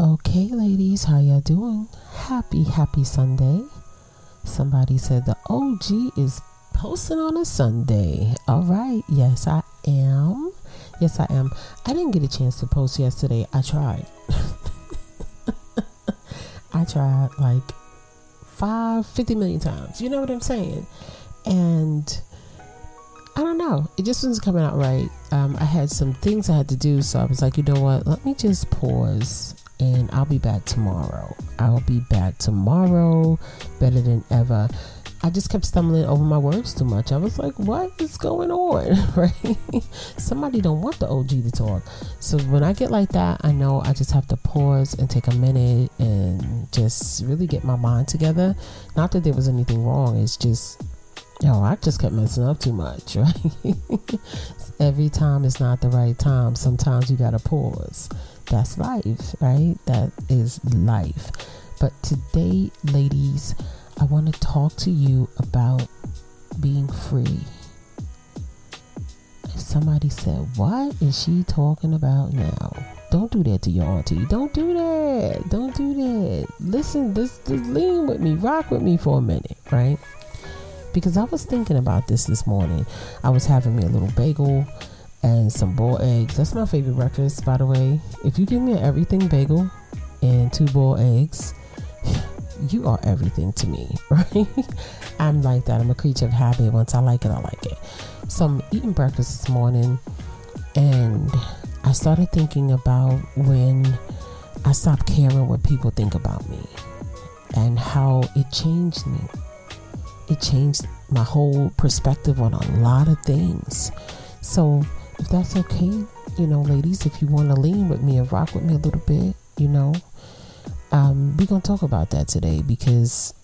Okay, ladies, how y'all doing? Happy, happy Sunday. Somebody said the OG is posting on a Sunday. All right, yes, I am. Yes, I am. I didn't get a chance to post yesterday. I tried. I tried like five, 50 million times. You know what I'm saying? And I don't know. It just wasn't coming out right. Um, I had some things I had to do, so I was like, you know what? Let me just pause and I'll be back tomorrow. I'll be back tomorrow better than ever. I just kept stumbling over my words too much. I was like, what is going on? right? Somebody don't want the OG to talk. So when I get like that, I know I just have to pause and take a minute and just really get my mind together. Not that there was anything wrong. It's just yo, I just kept messing up too much, right? Every time is not the right time. Sometimes you gotta pause. That's life, right? That is life. But today, ladies, I want to talk to you about being free. Somebody said, What is she talking about now? Don't do that to your auntie. Don't do that. Don't do that. Listen, just, lean with me, rock with me for a minute, right? because I was thinking about this this morning. I was having me a little bagel and some boiled eggs. That's my favorite breakfast, by the way. If you give me an everything bagel and two boiled eggs, you are everything to me, right? I'm like that. I'm a creature of habit. Once I like it, I like it. So I'm eating breakfast this morning and I started thinking about when I stopped caring what people think about me and how it changed me it changed my whole perspective on a lot of things. So, that's okay, you know, ladies, if you want to lean with me and rock with me a little bit, you know, um, we're going to talk about that today because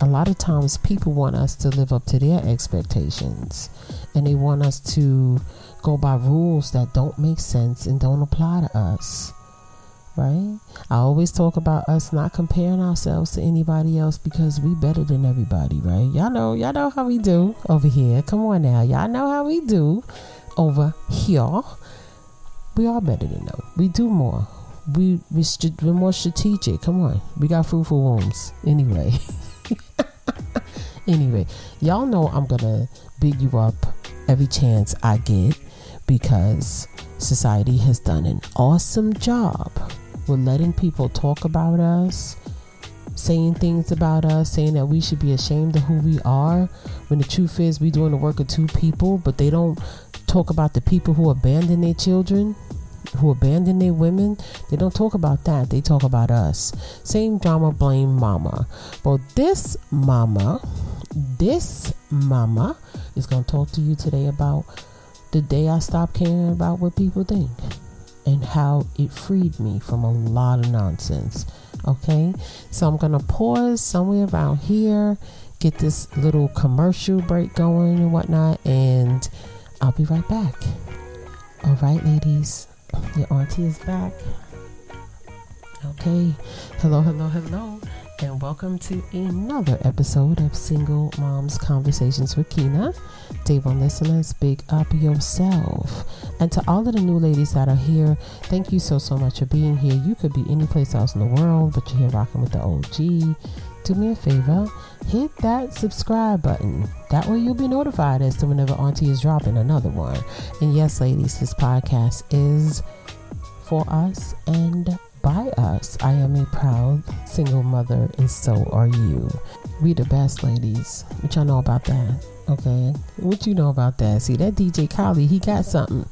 a lot of times people want us to live up to their expectations and they want us to go by rules that don't make sense and don't apply to us right? I always talk about us not comparing ourselves to anybody else because we better than everybody, right? Y'all know, y'all know how we do over here. Come on now, y'all know how we do over here. We are better than them. We do more. We we we're more strategic. Come on, we got fruitful wombs. Anyway, anyway, y'all know I'm gonna big you up every chance I get because society has done an awesome job we're letting people talk about us, saying things about us, saying that we should be ashamed of who we are. When the truth is, we're doing the work of two people, but they don't talk about the people who abandon their children, who abandon their women. They don't talk about that. They talk about us. Same drama, blame mama. But this mama, this mama is going to talk to you today about the day I stopped caring about what people think and how it freed me from a lot of nonsense. Okay, so I'm gonna pause somewhere around here, get this little commercial break going and whatnot, and I'll be right back. All right, ladies, your auntie is back. Okay, hello, hello, hello and welcome to another episode of Single Moms Conversations with Keyna. Day one listeners, big up yourself. And to all of the new ladies that are here, thank you so, so much for being here. You could be any place else in the world, but you're here rocking with the OG. Do me a favor, hit that subscribe button. That way you'll be notified as to whenever Auntie is dropping another one. And yes, ladies, this podcast is for us and by us. I am a proud single mother, and so are you. We the best, ladies. What y'all know about that? Okay, what you know about that? See that DJ Khaled, he got something.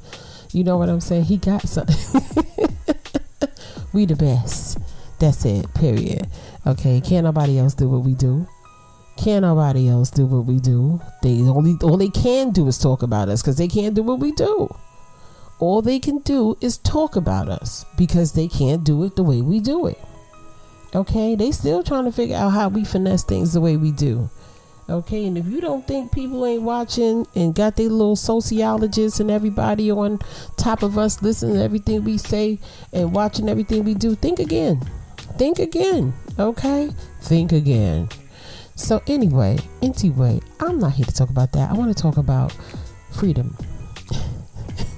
You know what I'm saying? He got something. we the best. That's it. Period. Okay, can't nobody else do what we do. Can't nobody else do what we do. They only all they can do is talk about us because they can't do what we do all they can do is talk about us because they can't do it the way we do it. Okay, they still trying to figure out how we finesse things the way we do. Okay, and if you don't think people ain't watching and got their little sociologists and everybody on top of us listening to everything we say and watching everything we do, think again. Think again. Okay? Think again. So anyway, anyway, I'm not here to talk about that. I want to talk about freedom.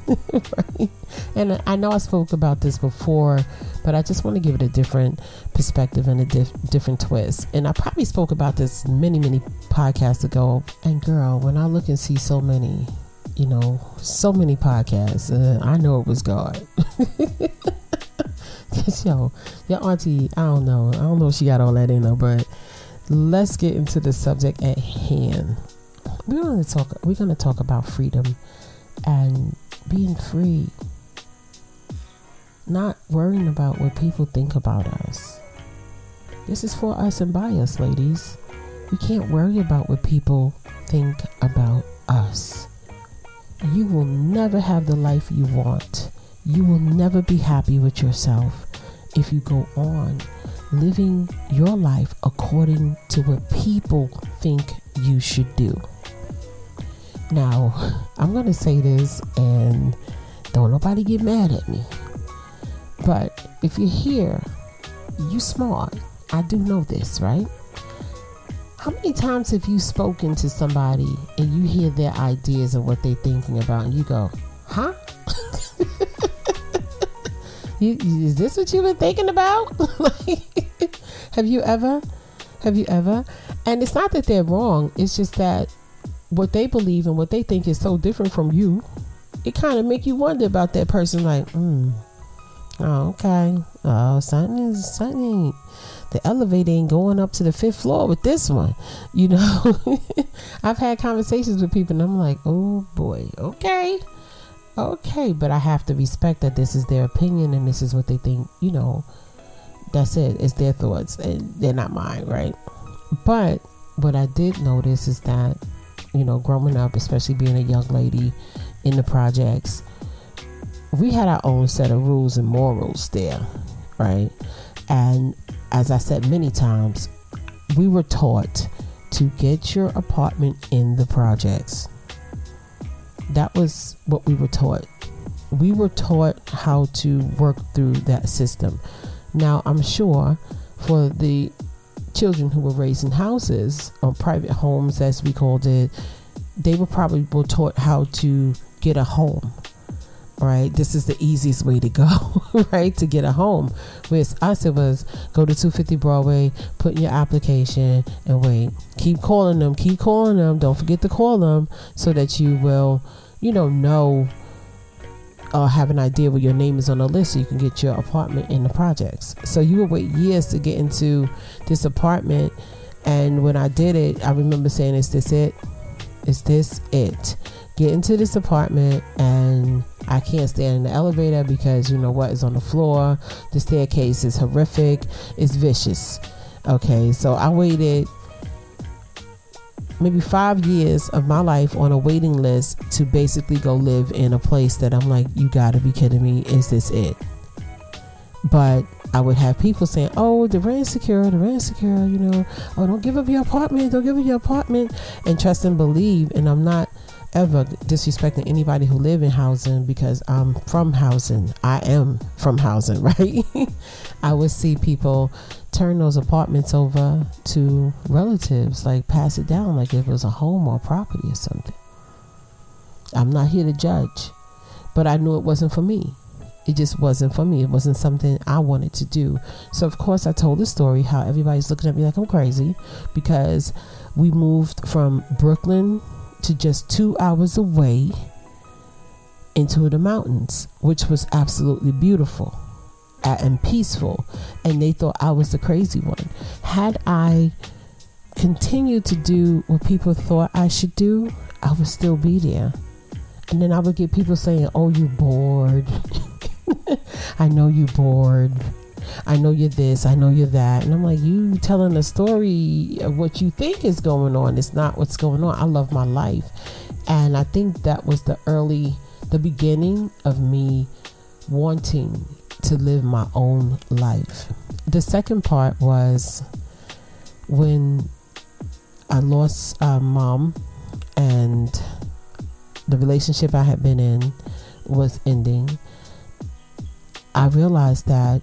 right? And I know I spoke about this before, but I just want to give it a different perspective and a diff- different twist. And I probably spoke about this many, many podcasts ago. And girl, when I look and see so many, you know, so many podcasts, uh, I know it was God. Yo, your auntie, I don't know, I don't know if she got all that in her, but let's get into the subject at hand. We're gonna talk. We're gonna talk about freedom and being free, not worrying about what people think about us. This is for us and by us, ladies. We can't worry about what people think about us. You will never have the life you want. You will never be happy with yourself if you go on living your life according to what people think you should do. Now, I'm going to say this and don't nobody get mad at me. But if you're here, you smart. I do know this, right? How many times have you spoken to somebody and you hear their ideas of what they're thinking about and you go, huh? You, is this what you've been thinking about? have you ever? Have you ever? And it's not that they're wrong, it's just that what they believe and what they think is so different from you, it kind of make you wonder about that person. Like, hmm, oh, okay, oh, something, something. The elevator ain't going up to the fifth floor with this one. You know, I've had conversations with people, and I'm like, oh boy, okay, okay, but I have to respect that this is their opinion and this is what they think. You know, that's it. It's their thoughts, and they're not mine, right? But what I did notice is that you know, growing up, especially being a young lady in the projects, we had our own set of rules and morals there, right? And as I said many times, we were taught to get your apartment in the projects. That was what we were taught. We were taught how to work through that system. Now, I'm sure for the children who were raised in houses or private homes, as we called it, they were probably taught how to get a home. Right, this is the easiest way to go, right? To get a home. Whereas us, it was go to 250 Broadway, put in your application, and wait. Keep calling them, keep calling them. Don't forget to call them so that you will, you know, know uh, have an idea where your name is on the list so you can get your apartment in the projects. So you would wait years to get into this apartment. And when I did it, I remember saying, Is this it? Is this it? Get into this apartment and I can't stand in the elevator because you know what is on the floor. The staircase is horrific, it's vicious. Okay, so I waited maybe five years of my life on a waiting list to basically go live in a place that I'm like, you gotta be kidding me. Is this it? But I would have people saying, oh, the rent secure, the rent secure, you know, oh, don't give up your apartment, don't give up your apartment, and trust and believe. And I'm not ever disrespecting anybody who live in housing because I'm from housing. I am from housing, right? I would see people turn those apartments over to relatives, like pass it down like if it was a home or property or something. I'm not here to judge, but I knew it wasn't for me. It just wasn't for me. It wasn't something I wanted to do. So, of course, I told the story how everybody's looking at me like I'm crazy because we moved from Brooklyn to just two hours away into the mountains, which was absolutely beautiful and peaceful. And they thought I was the crazy one. Had I continued to do what people thought I should do, I would still be there. And then I would get people saying, Oh, you bored. I know you bored. I know you're this, I know you're that. And I'm like, you telling a story of what you think is going on. It's not what's going on. I love my life. And I think that was the early, the beginning of me wanting to live my own life. The second part was when I lost uh, mom and the relationship I had been in was ending. I realized that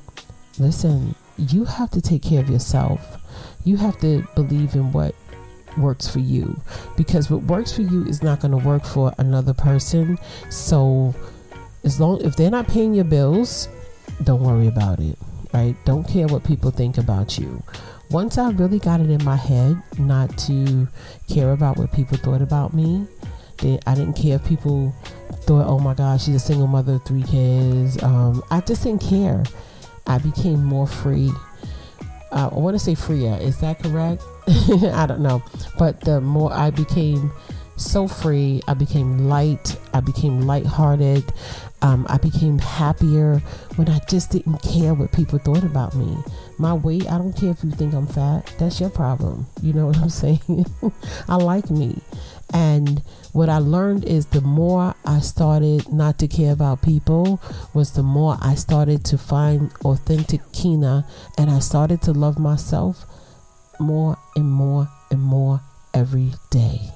listen, you have to take care of yourself. You have to believe in what works for you because what works for you is not going to work for another person. So As long if they're not paying your bills, don't worry about it. Right? Don't care what people think about you. Once I really got it in my head not to care about what people thought about me, then I didn't care if people thought, "Oh my gosh, she's a single mother three kids." Um, I just didn't care. I became more free. Uh, I want to say freer. Is that correct? I don't know. But the more I became so free, I became light. I became lighthearted. Um, I became happier when I just didn't care what people thought about me. My weight, I don't care if you think I'm fat. That's your problem. You know what I'm saying? I like me. And what I learned is the more I started not to care about people, was the more I started to find authentic Keyna and I started to love myself more and more and more every day.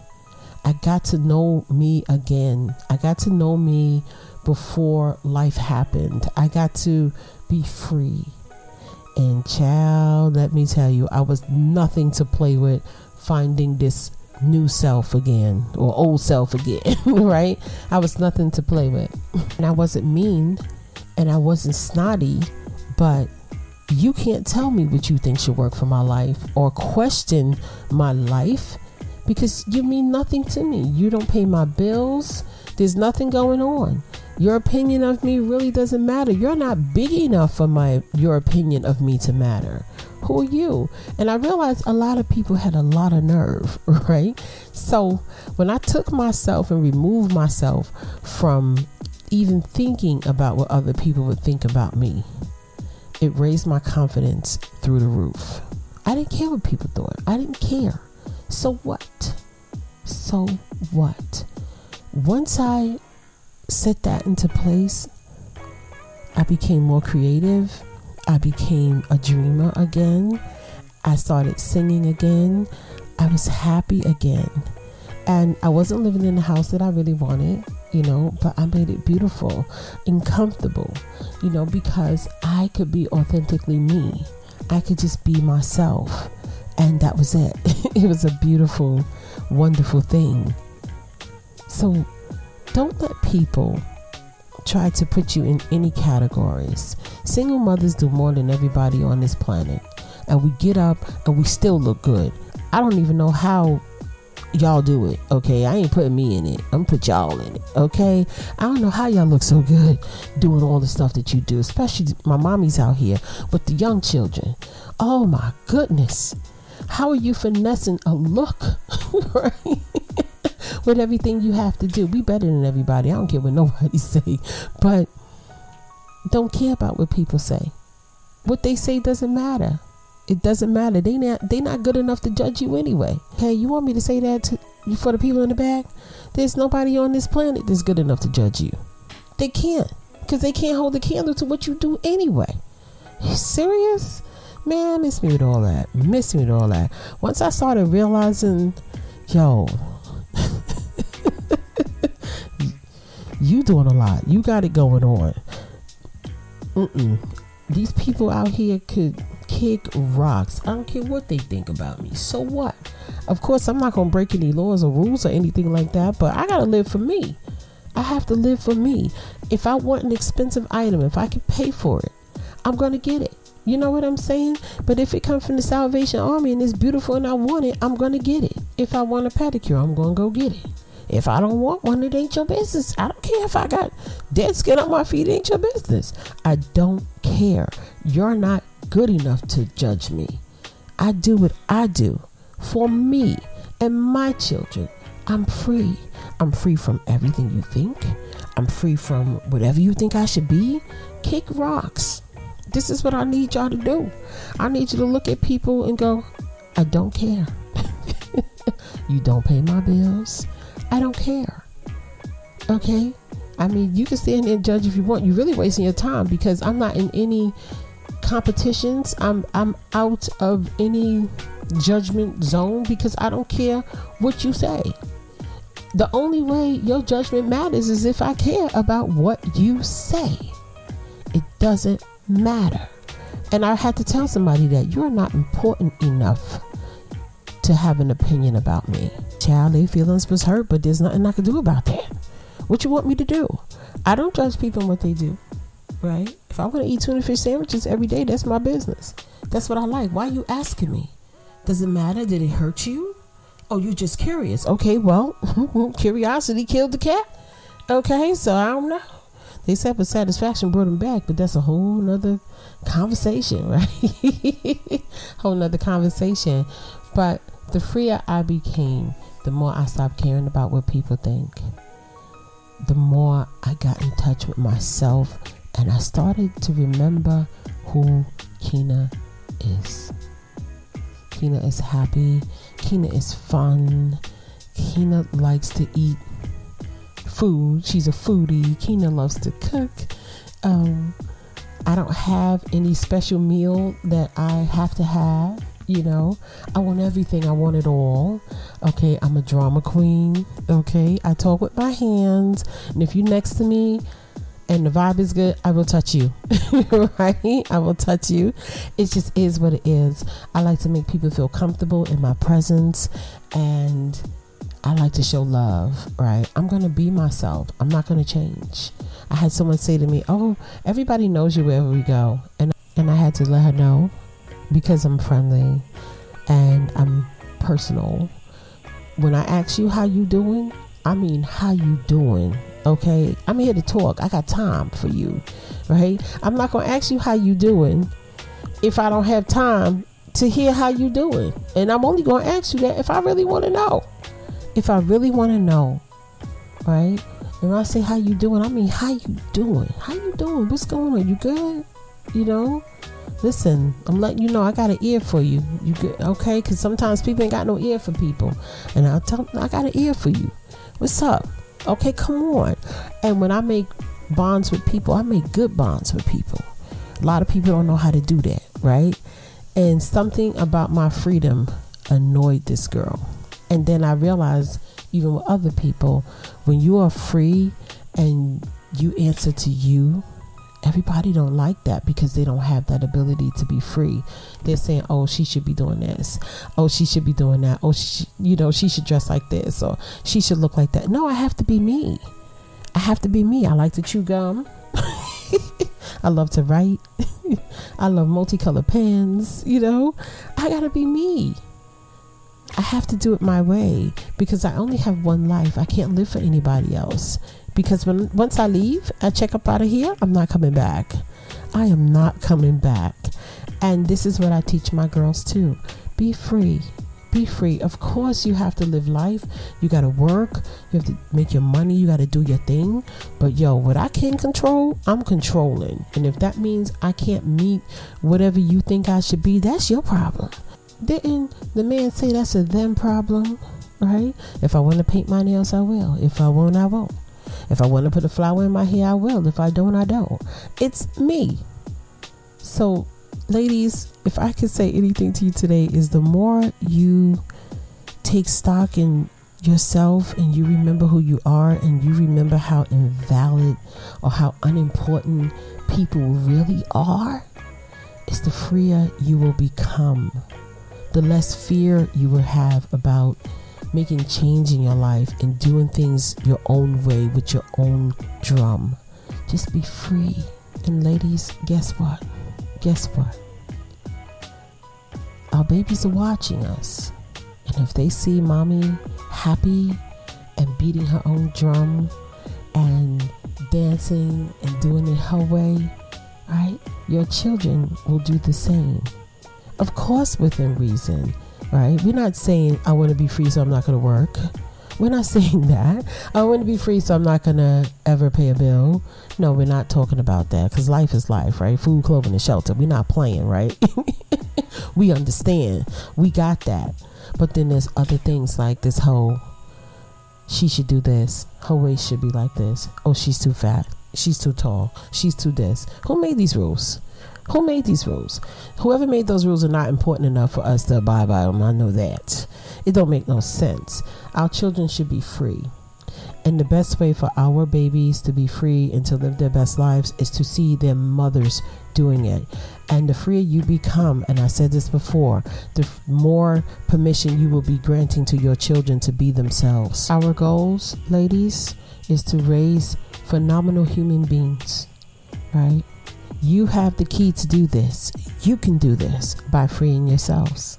I got to know me again. I got to know me before life happened. I got to be free. And child, let me tell you, I was nothing to play with finding this new self again or old self again, right? I was nothing to play with. And I wasn't mean and I wasn't snotty, but you can't tell me what you think should work for my life or question my life because you mean nothing to me. You don't pay my bills. There's nothing going on. Your opinion of me really doesn't matter. You're not big enough for my your opinion of me to matter. Who are you? And I realized a lot of people had a lot of nerve, right? So when I took myself and removed myself from even thinking about what other people would think about me, it raised my confidence through the roof. I didn't care what people thought. I didn't care. So what? So what? Once I set that into place, I became more creative. I became a dreamer again. I started singing again. I was happy again. And I wasn't living in the house that I really wanted, you know, but I made it beautiful and comfortable, you know, because I could be authentically me. I could just be myself. And that was it. it was a beautiful, wonderful thing. So don't let people try to put you in any categories. Single mothers do more than everybody on this planet. And we get up and we still look good. I don't even know how y'all do it, okay? I ain't putting me in it. I'm put y'all in it, okay? I don't know how y'all look so good doing all the stuff that you do, especially my mommy's out here with the young children. Oh my goodness. How are you finessing a look, right? With everything you have to do. Be better than everybody. I don't care what nobody say, but don't care about what people say. What they say doesn't matter. It doesn't matter. They not they not good enough to judge you anyway. Hey, you want me to say that to, for the people in the back? There's nobody on this planet that's good enough to judge you. They can't because they can't hold a candle to what you do anyway. You serious? Man, miss me with all that. Miss me with all that. Once I started realizing, yo, you doing a lot. You got it going on. Mm-mm. These people out here could kick rocks. I don't care what they think about me. So what? Of course, I'm not going to break any laws or rules or anything like that, but I got to live for me. I have to live for me. If I want an expensive item, if I can pay for it, I'm going to get it. You know what I'm saying? But if it comes from the Salvation Army and it's beautiful and I want it, I'm going to get it. If I want a pedicure, I'm going to go get it. If I don't want one, it ain't your business. I don't care if I got dead skin on my feet, it ain't your business. I don't care. You're not good enough to judge me. I do what I do for me and my children. I'm free. I'm free from everything you think. I'm free from whatever you think I should be. Kick rocks. This is what I need y'all to do. I need you to look at people and go, I don't care. you don't pay my bills. I don't care. Okay? I mean, you can stand there and judge if you want. You're really wasting your time because I'm not in any competitions. I'm I'm out of any judgment zone because I don't care what you say. The only way your judgment matters is if I care about what you say. It doesn't matter. And I had to tell somebody that you're not important enough to have an opinion about me. Child, their feelings was hurt, but there's nothing I can do about that. What you want me to do? I don't judge people on what they do, right? If I want to eat tuna fish sandwiches every day, that's my business. That's what I like. Why are you asking me? Does it matter? Did it hurt you? Oh, you're just curious. Okay, well, curiosity killed the cat. Okay, so I don't know. They said with satisfaction brought him back, but that's a whole nother conversation, right? whole nother conversation. But the freer I became, the more I stopped caring about what people think. The more I got in touch with myself and I started to remember who Keyna is. Keyna is happy. Keyna is fun. Keyna likes to eat food. She's a foodie. Keyna loves to cook. Um, I don't have any special meal that I have to have. You know, I want everything. I want it all. Okay, I'm a drama queen. Okay, I talk with my hands. And if you're next to me, and the vibe is good, I will touch you. right? I will touch you. It just is what it is. I like to make people feel comfortable in my presence and I like to show love, right? I'm going to be myself. I'm not going to change. I had someone say to me, "Oh, everybody knows you wherever we go." And and I had to let her know because I'm friendly and I'm personal. When I ask you how you doing, I mean how you doing Okay, I'm here to talk. I got time for you, right? I'm not gonna ask you how you doing if I don't have time to hear how you doing, and I'm only gonna ask you that if I really want to know. If I really want to know, right? And when I say how you doing, I mean how you doing. How you doing? What's going on? You good? You know? Listen, I'm letting you know I got an ear for you. You good? Okay? Because sometimes people ain't got no ear for people, and I'll tell them I got an ear for you. What's up? Okay, come on. And when I make bonds with people, I make good bonds with people. A lot of people don't know how to do that, right? And something about my freedom annoyed this girl. And then I realized, even with other people, when you are free and you answer to you, everybody don't like that because they don't have that ability to be free. They're saying oh she should be doing this. Oh she should be doing that. Oh she you know she should dress like this or she should look like that. No i have to be me. I have to be me. I like to chew gum. I love to write. I love multicolored pens you know? I gotta be me. I have to do it my way because I only have one life. I can't live for anybody else because when once I leave, I check up out of here, I'm not coming back. I am not coming back. And this is what I teach my girls too. Be free. Be free. Of course, you have to live life. You got to work. You have to make your money. You got to do your thing. But yo, what I can control, I'm controlling. And if that means I can't meet whatever you think I should be, that's your problem. Didn't the man say that's a them problem? Right? If I want to paint my nails, I will. If I won't, I won't. If I want to put a flower in my hair, I will. If I don't, I don't. It's me. So, ladies, if I could say anything to you today, is the more you take stock in yourself and you remember who you are and you remember how invalid or how unimportant people really are, it's the freer you will become. The less fear you will have about making change in your life and doing things your own way with your own drum. Just be free. And ladies, guess what? Guess what? Our babies are watching us. And if they see mommy happy and beating her own drum and dancing and doing it her way, right? Your children will do the same. Of course, within reason right? We're not saying I want to be free, so I'm not going to work. We're not saying that. I want to be free, so I'm not going to ever pay a bill. No, we're not talking about that because life is life, right? Food, clothing, and shelter. We're not playing, right? we understand. We got that. But then there's other things like this whole she should do this. Her waist should be like this. Oh, she's too fat. She's too tall. She's too this. Who made these rules? Who made these rules? Whoever made those rules are not important enough for us to abide by them. I know that. It don't make no sense. Our children should be free. And the best way for our babies to be free and to live their best lives is to see their mothers doing it. And the freer you become, and I said this before, the more permission you will be granting to your children to be themselves. Our goals, ladies, is to raise phenomenal human beings, right? You have the key to do this. You can do this by freeing yourselves.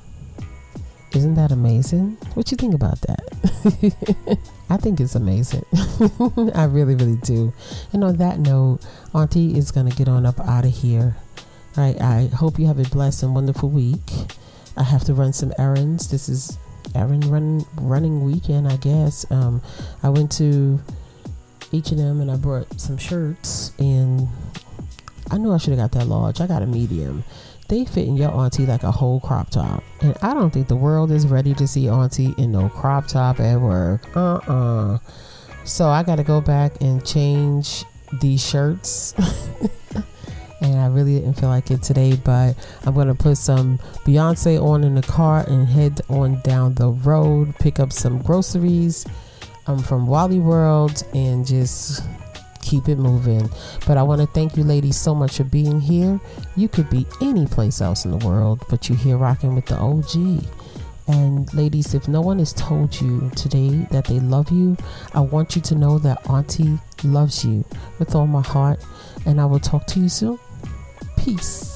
Isn't that amazing? What you think about that? I think it's amazing. I really, really do. And on that note, Auntie is going to get on up out of here. Right. I hope you have a blessed and wonderful week. I have to run some errands. This is errand run running weekend, I guess. Um, I went to H and M and I brought some shirts, and I knew I should have got that large. I got a medium they fit in your auntie like a whole crop top. And I don't think the world is ready to see auntie in no crop top at work. Uh uh So I got to go back and change these shirts. and I really didn't feel like it today, but I'm to put some Beyonce on in the car and head on down the road, pick up some groceries um, from Wally World, and just keep it moving. But I want to thank you, ladies, so much for being here. You could be any place else in the world, but you're here rocking with the OG. And ladies, if no one has told you today that they love you, I want you to know that Auntie loves you with all my heart. And I will talk to you soon. Peace.